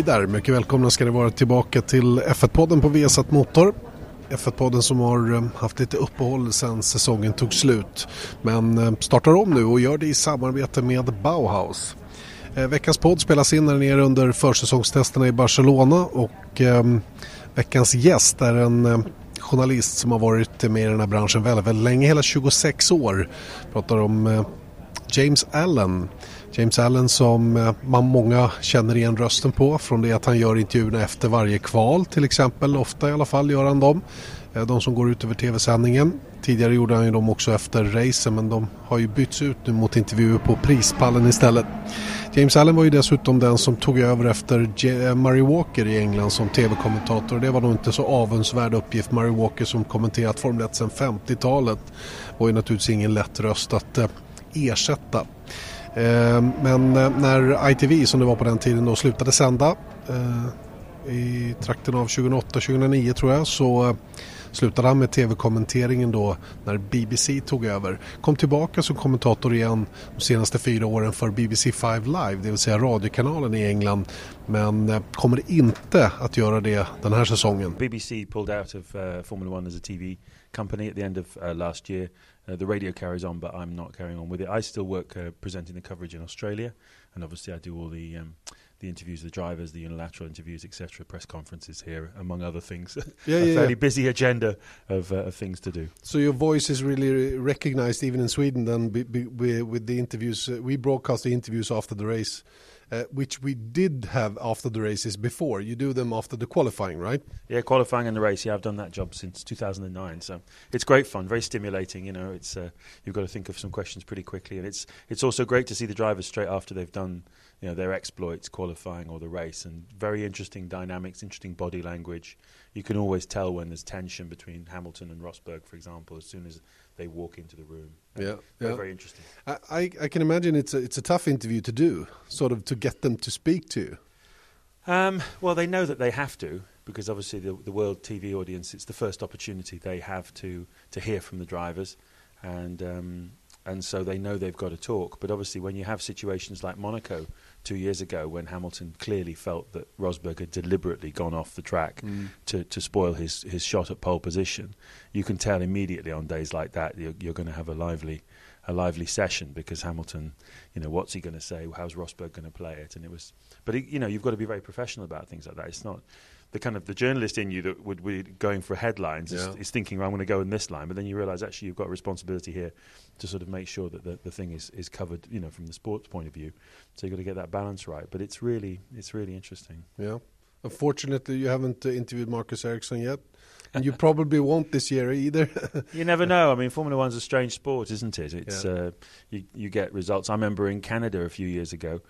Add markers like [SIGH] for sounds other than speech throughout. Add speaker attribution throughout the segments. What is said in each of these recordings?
Speaker 1: Hej där, mycket välkomna ska ni vara tillbaka till F1-podden på VSAT Motor. F1-podden som har eh, haft lite uppehåll sedan säsongen tog slut. Men eh, startar om nu och gör det i samarbete med Bauhaus. Eh, veckans podd spelas in här nere under försäsongstesterna i Barcelona och veckans gäst är en journalist som har varit med i den här branschen väldigt, väldigt länge, hela 26 år. Pratar om James Allen. James Allen som eh, man många känner igen rösten på från det att han gör intervjuerna efter varje kval till exempel. Ofta i alla fall gör han dem. Eh, de som går ut över tv-sändningen. Tidigare gjorde han ju dem också efter racen men de har ju bytts ut nu mot intervjuer på prispallen istället. James Allen var ju dessutom den som tog över efter eh, Murray Walker i England som tv-kommentator. Det var nog inte så avundsvärd uppgift. Murray Walker som kommenterat Formel 1 sedan 50-talet var ju naturligtvis ingen lätt röst att eh, ersätta. Eh, men eh, när ITV som det var på den tiden då slutade sända eh, i trakten av 2008-2009 tror jag så slutade han med tv-kommenteringen då när BBC tog över. Kom tillbaka som kommentator igen de senaste fyra åren för BBC 5 Live, det vill säga radiokanalen i England. Men kommer inte att göra det den här säsongen.
Speaker 2: BBC pulled out of uh, Formula 1 as a TV company at the end of uh, last year. Uh, the radio carries on, but I'm not carrying on with it. I still work uh, presenting the coverage in Australia, and obviously I do all the um, the interviews the drivers, the unilateral interviews, etc., press conferences here, among other things.
Speaker 1: Yeah, [LAUGHS]
Speaker 2: a
Speaker 1: yeah,
Speaker 2: fairly
Speaker 1: yeah.
Speaker 2: busy agenda of, uh, of things to do.
Speaker 1: So your voice is really recognized even in Sweden. Then be, be, with the interviews, uh, we broadcast the interviews after the race, uh, which we did have after the races before. You do them after the qualifying, right?
Speaker 2: Yeah, qualifying and the race. Yeah, I've done that job since 2009, so it's great fun, very stimulating. You know, it's uh, you've got to think of some questions pretty quickly, and it's it's also great to see the drivers straight after they've done you know their exploits, qualifying or the race, and very interesting dynamics, interesting body language. You can always tell when there's tension between Hamilton and Rosberg, for example, as soon as they walk into the room.
Speaker 1: Yeah,
Speaker 2: very,
Speaker 1: yeah.
Speaker 2: very interesting.
Speaker 1: I, I, I can imagine it's a, it's a tough interview to do, sort of to get them to speak to.
Speaker 2: Um, well, they know that they have to because obviously the, the world TV audience it's the first opportunity they have to to hear from the drivers, and um, and so they know they've got to talk. But obviously, when you have situations like Monaco two years ago, when Hamilton clearly felt that Rosberg had deliberately gone off the track mm. to, to spoil his, his shot at pole position, you can tell immediately on days like that you're, you're going to have a lively a lively session because Hamilton, you know, what's he going to say? How's Rosberg going to play it? And it was, but it, you know, you've got to be very professional about things like that. It's not the kind of the journalist in you that would be going for headlines
Speaker 1: Yeah.
Speaker 2: is, is thinking, well, I'm going to go in this line, but then you realise actually you've got a responsibility here to sort of make sure that the, the thing is, is covered, you know, from the sports point of view. So you've got to get that balance right. But it's really it's really interesting.
Speaker 1: Yeah. Unfortunately, you haven't uh, interviewed Marcus Ericsson yet, and you probably won't this year either. [LAUGHS]
Speaker 2: You never know. I mean, Formula One's a strange sport, isn't it? It's
Speaker 1: Yeah.
Speaker 2: uh, you you get results. I remember in Canada a few years ago.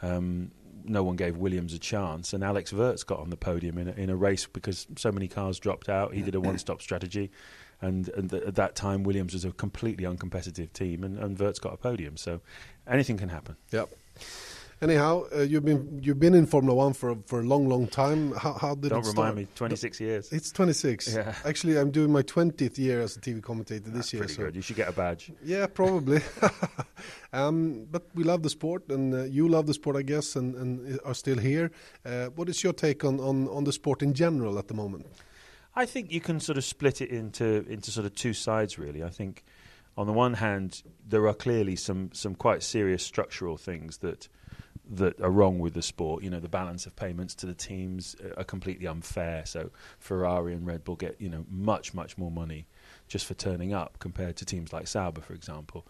Speaker 2: Um, no one gave Williams a chance, and Alex Wurz got on the podium in a, in a race because so many cars dropped out. He did a [CLEARS THROAT] one-stop strategy, and, and th- at that time Williams was a completely uncompetitive team, and, and Verts got a podium. So anything can happen.
Speaker 1: Yep. Anyhow, uh, you've been you've been in Formula One for a, for a long, long time. How, how did
Speaker 2: Don't
Speaker 1: it
Speaker 2: remind
Speaker 1: start?
Speaker 2: me. Twenty-six years.
Speaker 1: It's 26.
Speaker 2: Yeah.
Speaker 1: Actually, I'm doing my 20th year as a TV commentator this
Speaker 2: That's
Speaker 1: year.
Speaker 2: pretty
Speaker 1: so
Speaker 2: good. You should get a badge.
Speaker 1: yeah, probably. [LAUGHS] um, but we love the sport, and uh, you love the sport, I guess, and, and are still here. Uh, what is your take on, on, on the sport in general at the moment?
Speaker 2: I think you can sort of split it into into sort of two sides really. I think on the one hand there are clearly some some quite serious structural things that that are wrong with the sport. You know, the balance of payments to the teams are completely unfair. So Ferrari and Red Bull get you know much much more money just for turning up compared to teams like Sauber, for example.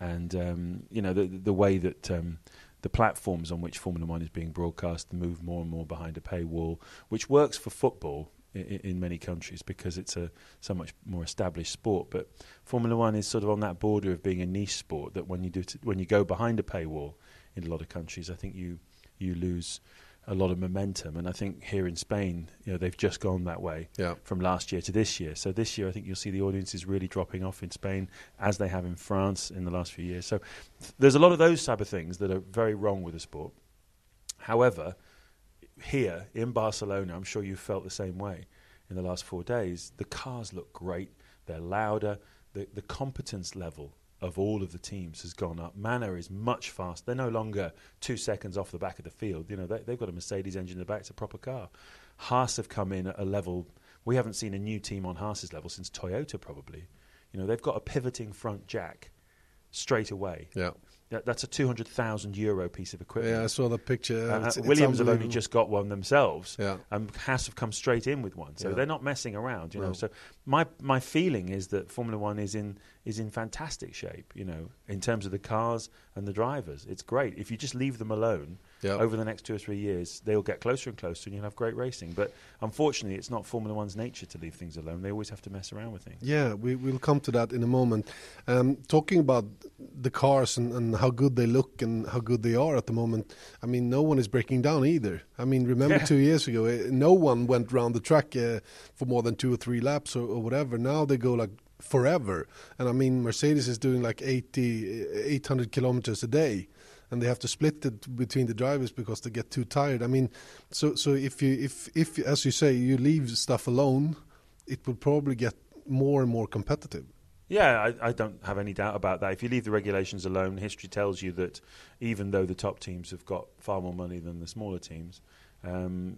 Speaker 2: And um, you know the the way that um, the platforms on which Formula One is being broadcast move more and more behind a paywall, which works for football in, in many countries because it's a so much more established sport. But Formula One is sort of on that border of being a niche sport that when you do t- when you go behind a paywall in a lot of countries, I think you you lose a lot of momentum. And I think here in Spain, you know, they've just gone that way
Speaker 1: Yeah.
Speaker 2: from last year to this year. So this year, I think you'll see the audiences really dropping off in Spain, as they have in France in the last few years. So th- there's a lot of those type of things that are very wrong with the sport. However, here in Barcelona, I'm sure you felt the same way in the last four days. The cars look great. They're louder. The, the competence level of all of the teams has gone up. Manor is much faster. They're no longer two seconds off the back of the field. You know, they, have got a Mercedes engine in the back. It's a proper car. Haas have come in at a level we haven't seen a new team on Haas's level since Toyota probably. You know, they've got a pivoting front jack straight away.
Speaker 1: Yeah.
Speaker 2: That, that's a 200,000 euro piece of equipment.
Speaker 1: Yeah, I saw the picture.
Speaker 2: Uh, it's, Williams it's have only just got one themselves.
Speaker 1: Yeah.
Speaker 2: And Haas have come straight in with one. So
Speaker 1: yeah.
Speaker 2: they're not messing around, you
Speaker 1: no.
Speaker 2: know. So my my feeling is that Formula 1 is in is in fantastic shape, you know, in terms of the cars and the drivers. It's great. If you just leave them alone,
Speaker 1: yep.
Speaker 2: over the next two or three years, they'll get closer and closer, and you'll have great racing. But unfortunately, it's not Formula One's nature to leave things alone. They always have to mess around with things.
Speaker 1: Yeah, we, will come to that in a moment. Um, talking about the cars and, and, how good they look and how good they are at the moment, I mean, no one is breaking down either. I mean, remember yeah. two years ago, eh, no one went around the track uh, for more than two or three laps or, or whatever. Now they go like forever. And I mean, Mercedes is doing like 80, 800 kilometers a day and they have to split it between the drivers because they get too tired. I mean, so so if you if if as you say you leave stuff alone, it will probably get more and more competitive.
Speaker 2: Yeah, I, I, don't have any doubt about that. If you leave the regulations alone, history tells you that even though the top teams have got far more money than the smaller teams, um,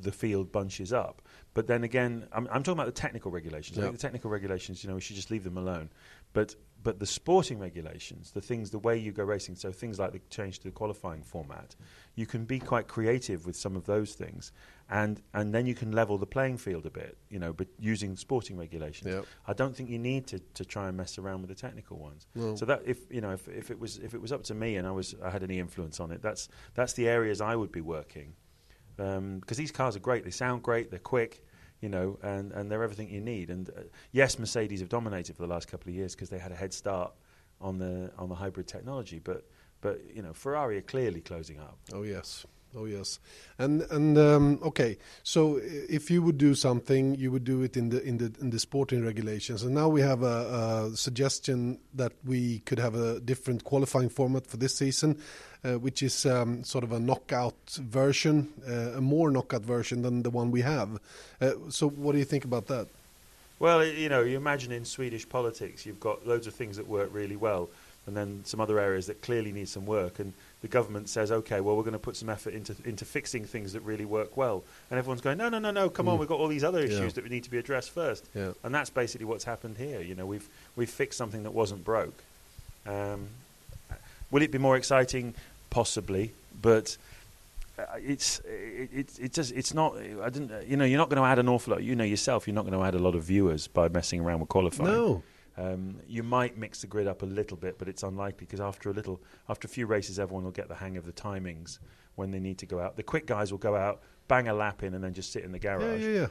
Speaker 2: the field bunches up. But then again, I'm, I'm talking about the technical regulations. Yep. I think the technical regulations, you know, we should just leave them alone. But but the sporting regulations, the things, the way you go racing, so things like the change to the qualifying format, you can be quite creative with some of those things, and and then you can level the playing field a bit, you know, but using sporting regulations.
Speaker 1: Yep.
Speaker 2: I don't think you need to, to try and mess around with the technical ones.
Speaker 1: No.
Speaker 2: So that if you know because um, these cars are great. They sound great. They're quick you know, and, and they're everything you need. And uh, yes, Mercedes have dominated for the last couple of years because they had a head start on the on the hybrid technology. But but you know, Ferrari are clearly closing up.
Speaker 1: Oh yes. Oh yes, and and um, okay. So if you would do something, you would do it in the in the in the sporting regulations. And now we have a, a suggestion that we could have a different qualifying format for this season, uh, which is um, sort of a knockout version, uh, a more knockout version than the one we have. Uh, so what do you think about that?
Speaker 2: Well, you know, you imagine in Swedish politics, you've got loads of things that work really well, and then some other areas that clearly need some work, and the government says, okay, well, we're going to put some effort into into fixing things that really work well, and everyone's going, no, no, no, no, come mm. on, we've got all these other issues
Speaker 1: yeah.
Speaker 2: that we need to be addressed first,
Speaker 1: yeah.
Speaker 2: and that's basically what's happened here. You know, we've we've fixed something that wasn't broke. Um, will it be more exciting? Possibly, but. Uh, it's it, it, it just it's not I didn't you know you're not going to add an awful lot you know yourself you're not going to add a lot of viewers by messing around with qualifying
Speaker 1: no
Speaker 2: um, you might mix the grid up a little bit, but it's unlikely because after a little, after a few races, everyone will get the hang of the timings when they need to go out. The quick guys will go out, bang a lap in, and then just sit in the garage.
Speaker 1: Yeah, yeah, yeah.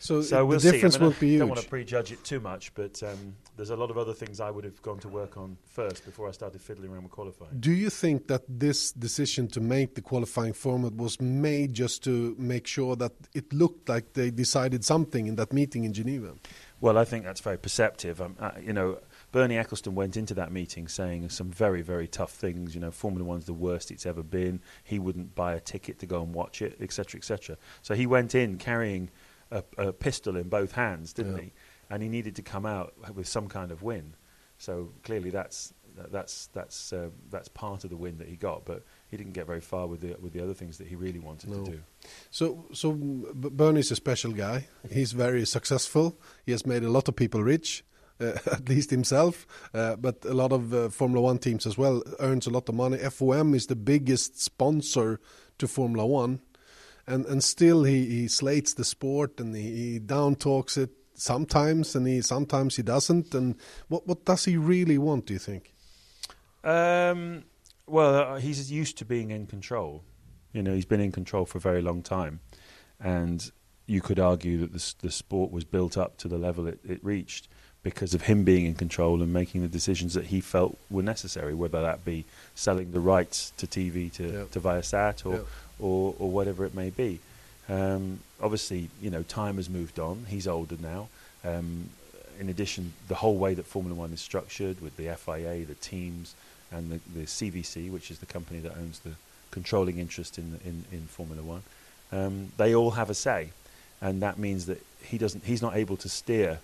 Speaker 1: So,
Speaker 2: so we'll
Speaker 1: the difference
Speaker 2: see. I mean,
Speaker 1: won't be huge.
Speaker 2: I don't want to prejudge it too much, but um, there's a lot of other things I would have gone to work on first before I started fiddling around with qualifying.
Speaker 1: Do you think that this decision to make the qualifying format was made just to make sure that it looked like they decided something in that meeting in Geneva?
Speaker 2: Well, I think that's very perceptive. Um, uh, you know, Bernie Ecclestone went into that meeting saying some very, very tough things. You know, Formula One's the worst it's ever been. He wouldn't buy a ticket to go and watch it, etc., etc. So he went in carrying a, a, pistol in both hands, didn't
Speaker 1: yeah.
Speaker 2: he? And he needed to come out with some kind of win. So clearly, that's that's that's uh, that's part of the win that he got. But he didn't get very far with the with the other things that he really wanted
Speaker 1: no.
Speaker 2: to do.
Speaker 1: So so Bernie's a special guy. [LAUGHS] He's very successful. He has made a lot of people rich. Uh, [LAUGHS] at least himself, uh, but a lot of uh, Formula One teams as well earns a lot of money. FOM is the biggest sponsor to Formula One, and and still he, he slates the sport and he, he down talks it sometimes, and he sometimes he doesn't. And what what does he really want? Do you think?
Speaker 2: Um, well, uh, he's used to being in control. You know, he's been in control for a very long time, and you could argue that the, the sport was built up to the level it, it reached because of him being in control and making the decisions that he felt were necessary, whether that be selling the rights to TV to,
Speaker 1: yep.
Speaker 2: to Viasat or,
Speaker 1: yep.
Speaker 2: Or, or whatever it may be. Um, obviously, you know, time has moved on. He's older now. Um, in addition, the whole way that Formula One is structured with the FIA, the teams, and the, the CVC, which is the company that owns the controlling interest in, in, in Formula One, um, they all have a say. And that means that he doesn't, he's not able to steer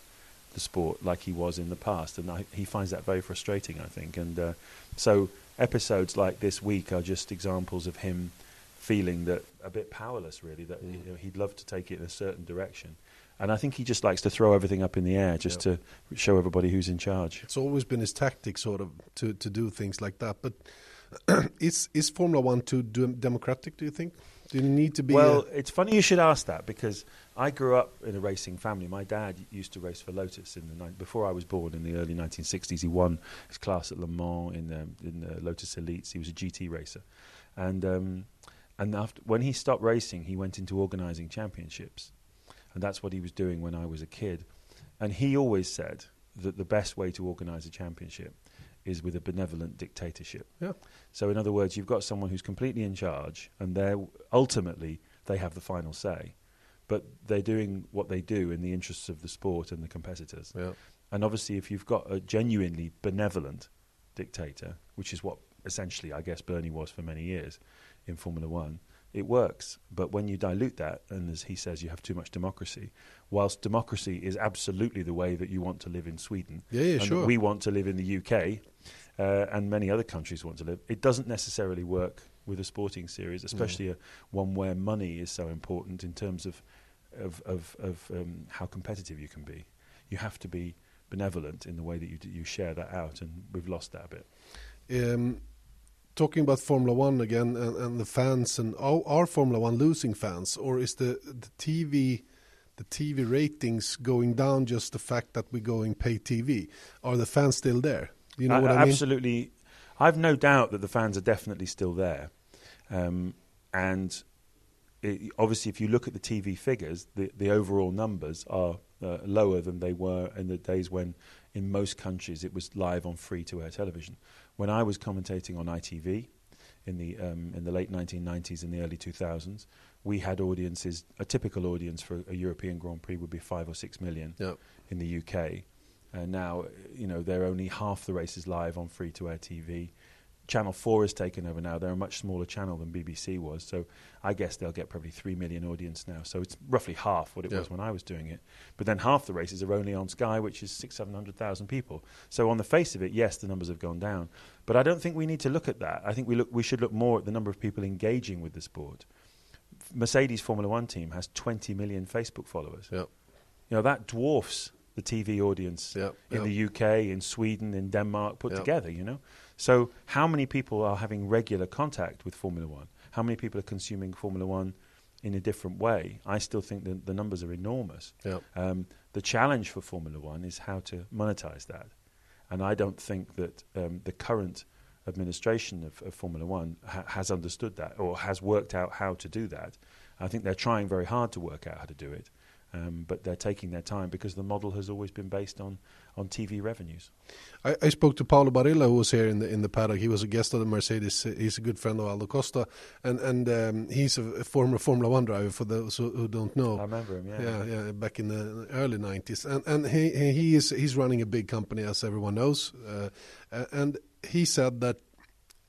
Speaker 2: the sport like he was in the past, and I, he finds that very frustrating. I think, and uh, so episodes like this week are just examples of him feeling that a bit powerless, really. That
Speaker 1: Mm.
Speaker 2: you know, he'd love to take it in a certain direction, and I think he just likes to throw everything up in the air just
Speaker 1: Yeah.
Speaker 2: to show everybody who's in charge.
Speaker 1: It's always been his tactic, sort of, to, to do things like that. But [CLEARS THROAT] is is Formula One too democratic? Do you think? Do you need to be?
Speaker 2: well, it's funny you should ask that because I grew up in a racing family. My dad used to race for Lotus in the ni- before I was born in the early 1960s. He won his class at Le Mans in um, in the Lotus Elites. He was a GT racer, and um, and after when he stopped racing, he went into organising championships, and that's what he was doing when I was a kid. And he always said that the best way to organise a championship is with a benevolent dictatorship.
Speaker 1: yeah.
Speaker 2: So, in other words, you've got someone who's completely in charge, and they're ultimately they have the final say, but they're doing what they do in the interests of the sport and the competitors.
Speaker 1: Yeah.
Speaker 2: And obviously, if you've got a genuinely benevolent dictator, which is what essentially I guess Bernie was for many years in Formula One, it works. But when you dilute that, and as he says, you have too much democracy, whilst democracy is absolutely the way that you want to live in Sweden,
Speaker 1: Yeah, yeah,
Speaker 2: and
Speaker 1: sure.
Speaker 2: we want to live in the UK, uh, and many other countries want to live, it doesn't necessarily work with a sporting series, especially a, one where money is so important in terms of of of, of um, how competitive you can be. You have to be benevolent in the way that you d- you share that out, and we've lost that a bit.
Speaker 1: Um, talking about Formula One again and, and the fans and are, are Formula One losing fans or is the the TV the TV ratings going down just the fact that we're going pay TV? Are the fans still there? You know
Speaker 2: I-
Speaker 1: what I mean?
Speaker 2: absolutely. I've no doubt that the fans are definitely still there, um, and it, obviously, if you look at the TV figures, the, the overall numbers are uh, lower than they were in the days when, in most countries, it was live on free-to-air television. When I was commentating on ITV in the um, in the late 1990s and the early 2000s, we had audiences. A typical audience for a European Grand Prix would be five or six million
Speaker 1: Yeah.
Speaker 2: in the UK. Uh, now, you know, they're only half the races live on free to air TV. Channel 4 has taken over now. They're a much smaller channel than BBC was. So I guess they'll get probably 3 million audience now. So it's roughly half what it
Speaker 1: Yeah.
Speaker 2: was when I was doing it. But then half the races are only on Sky, which is six, 700,000 people. So on the face of it, yes, the numbers have gone down. But I don't think we need to look at that. I think we, look, we should look more at the number of people engaging with the sport. Mercedes Formula One team has 20 million Facebook followers.
Speaker 1: Yeah.
Speaker 2: You know, that dwarfs the TV audience in the UK, in Sweden, in Denmark put together, you know? So, how many people are having regular contact with Formula One? How many people are consuming Formula One in a different way? I still think that the numbers are enormous.
Speaker 1: Yeah.
Speaker 2: Um, the challenge for Formula One is how to monetize that. And I don't think that um, the current administration of, of Formula One ha- has understood that or has worked out how to do that. I think they're trying very hard to work out how to do it, um, but they're taking their time because the model has always been based on, on TV revenues.
Speaker 1: I, I spoke to Paolo Barilla, who was here in the in the paddock. He was a guest of the Mercedes. He's a good friend of Aldo Costa, and and um, he's a, former Formula One driver. For those who, who don't know,
Speaker 2: I remember him, yeah.
Speaker 1: yeah, yeah, back in the early '90s, and and he he he is he's running a big company, as everyone knows, uh, and he said that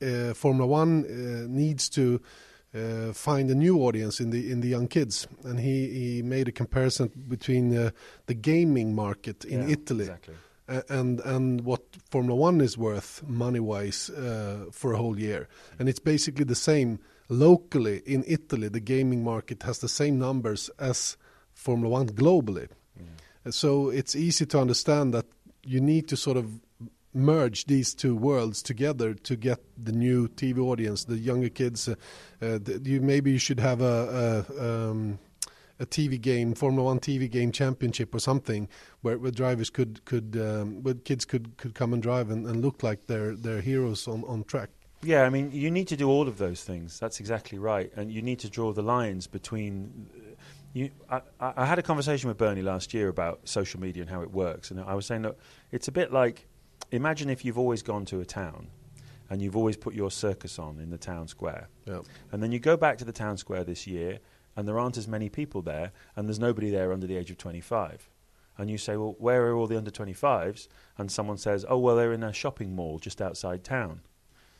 Speaker 1: uh, Formula One uh, needs to. Uh, find a new audience in the in the young kids, and he, he made a comparison between uh, the gaming market in
Speaker 2: Yeah,
Speaker 1: Italy
Speaker 2: Exactly.
Speaker 1: and and what Formula One is worth money wise uh, for a whole year, and it's basically the same locally in Italy. The gaming market has the same numbers as Formula One globally, And so it's easy to understand that you need to sort of merge these two worlds together to get the new TV audience, the younger kids. Uh, uh, you maybe you should have a. a um, a TV game, Formula One TV game championship or something, where, where drivers could could um, where kids could, could come and drive and, and look like they're they're heroes on, on track.
Speaker 2: Yeah, I mean, you need to do all of those things. That's exactly right, and you need to draw the lines between. uh, You, I I had a conversation with Bernie last year about social media and how it works, and I was saying, that it's a bit like imagine if you've always gone to a town, and you've always put your circus on in the town square,
Speaker 1: Yeah,
Speaker 2: and then you go back to the town square this year, and there aren't as many people there, and there's nobody there under the age of 25. And you say, well, where are all the under 25s? And someone says, oh, well, they're in a shopping mall just outside town.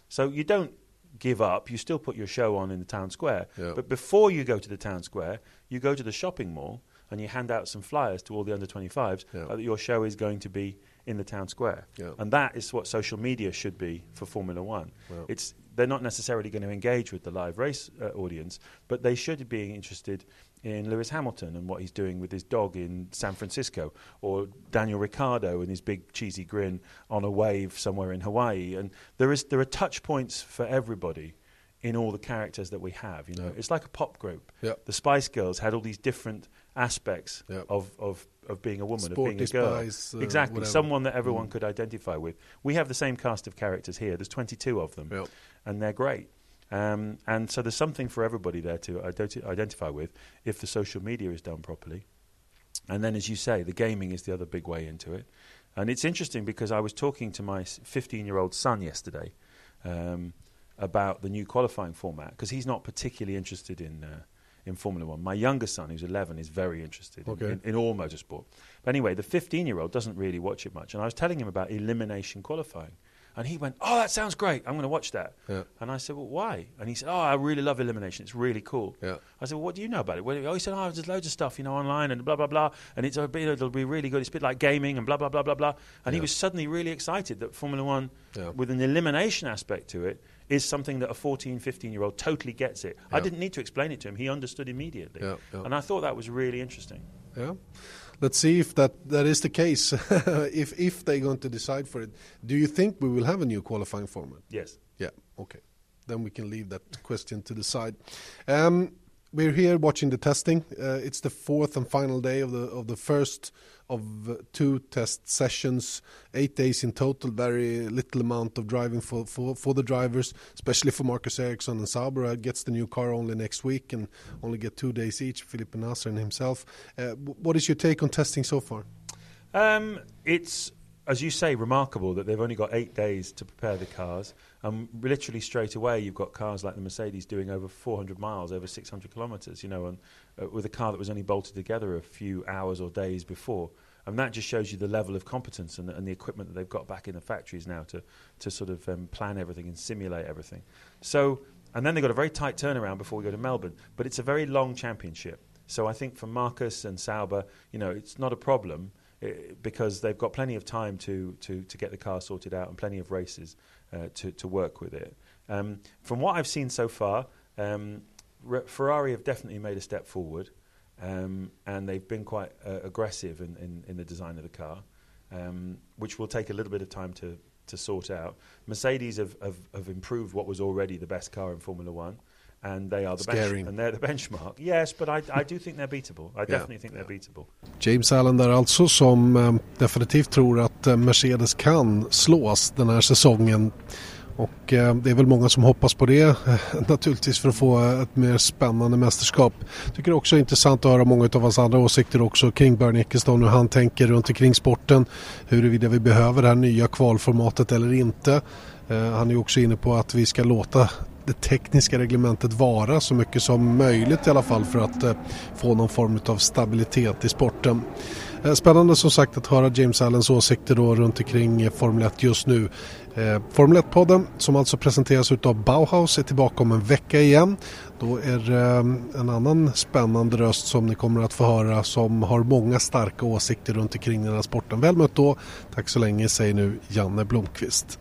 Speaker 2: So you don't give up. You still put your show on in the town square.
Speaker 1: Yeah.
Speaker 2: But before you go to the town square, you go to the shopping mall and you hand out some flyers to all the under 25s
Speaker 1: Yeah.
Speaker 2: uh, that your show is going to be in the town square.
Speaker 1: Yeah.
Speaker 2: And that is what social media should be for Formula One. It's they're not necessarily going to engage with the live race uh, audience, but they should be interested in Lewis Hamilton and what he's doing with his dog in San Francisco, or Daniel Ricciardo and his big cheesy grin on a wave somewhere in Hawaii. And there is there are touch points for everybody in all the characters that we have. You know,
Speaker 1: Yeah.
Speaker 2: it's like a pop group.
Speaker 1: Yeah.
Speaker 2: The Spice Girls had all these different aspects
Speaker 1: Yeah.
Speaker 2: of, of, of being a woman,
Speaker 1: Sporty
Speaker 2: of being a girl.
Speaker 1: Uh,
Speaker 2: exactly,
Speaker 1: whatever.
Speaker 2: someone that everyone
Speaker 1: Mm.
Speaker 2: could identify with. We have the same cast of characters here. There's 22 of them,
Speaker 1: Yeah.
Speaker 2: and they're great. Um, and so there's something for everybody there to identi- identify with if the social media is done properly. And then, as you say, the gaming is the other big way into it. And it's interesting because I was talking to my 15 year old son yesterday um, about the new qualifying format because he's not particularly interested in. Uh, in Formula One. My younger son, who's 11, is very interested in-
Speaker 1: Okay.
Speaker 2: in, in all motorsport. But anyway, the 15 year old doesn't really watch it much. And I was telling him about elimination qualifying. And he went, Oh, that sounds great. I'm going to watch that.
Speaker 1: Yeah.
Speaker 2: And I said, Well, why? And he said, Oh, I really love elimination. It's really cool.
Speaker 1: Yeah.
Speaker 2: I said, well, What do you know about it? Well, oh, he said, Oh, there's loads of stuff, you know, online and blah, blah, blah. And it's, a bit- it'll be really good. It's a bit like gaming and blah, blah, blah, blah, blah. And he was suddenly really excited that Formula One,
Speaker 1: Yeah.
Speaker 2: with an elimination aspect to it, is something that a 14, 15 year old totally gets it. I didn't need to explain it to him. He understood immediately.
Speaker 1: Yeah, yeah.
Speaker 2: And I thought that was really interesting.
Speaker 1: Yeah. Let's see if that, that is the case. [LAUGHS] if if they're going to decide for it, do you think we will have a new qualifying format?
Speaker 2: Yes.
Speaker 1: Yeah. Okay. Then we can leave that question to the side. Um, we're here watching the testing. Uh, it's the fourth and final day of the of the first of two test sessions. Eight days in total. Very little amount of driving for, for, for the drivers, especially for Marcus Ericsson and Sauber. Uh, Gets the new car only next week and only get two days each. Felipe Nasr and himself. Uh, what is your take on testing so far?
Speaker 2: Um, it's, as you say, remarkable that they've only got eight days to prepare the cars. And literally straight away, you've got cars like the Mercedes doing over 400 miles, over 600 kilometres, you know, and, uh, with a car that was only bolted together a few hours or days before. And that just shows you the level of competence and, and the equipment that they've got back in the factories now to, to sort of um, plan everything and simulate everything. So, and then they've got a very tight turnaround before we go to Melbourne. But it's a very long championship. So I think for Marcus and Sauber, you know, it's not a problem eh, because they've got plenty of time to, to, to get the car sorted out and plenty of races uh, to, to work with it. Um, from what I've seen so far, um, Ferrari have definitely made a step forward um, and they've been quite uh, aggressive in, in, in the design of the car, um, which will take a little bit of time to, to sort out. Mercedes have, have, have improved what was already the best car in Formula One. And they are the bench, and they're the benchmark. Yes, but I, I do think they're beatable. I definitely think they're beatable.
Speaker 1: James Allen där alltså som eh, definitivt tror att eh, Mercedes kan slås den här säsongen. Och eh, det är väl många som hoppas på det [LAUGHS] naturligtvis för att få ett mer spännande mästerskap. Tycker också det är intressant att höra många av hans andra åsikter också kring Bernie Ecclestone hur han tänker runt omkring sporten. Huruvida vi behöver det här nya kvalformatet eller inte. Eh, han är också inne på att vi ska låta det tekniska reglementet vara så mycket som möjligt i alla fall för att eh, få någon form av stabilitet i sporten. Eh, spännande som sagt att höra James Allens åsikter då runt omkring Formel 1 just nu. Eh, Formel 1-podden som alltså presenteras utav Bauhaus är tillbaka om en vecka igen. Då är det eh, en annan spännande röst som ni kommer att få höra som har många starka åsikter runt omkring den här sporten. Väl mött då. Tack så länge säger nu Janne Blomqvist.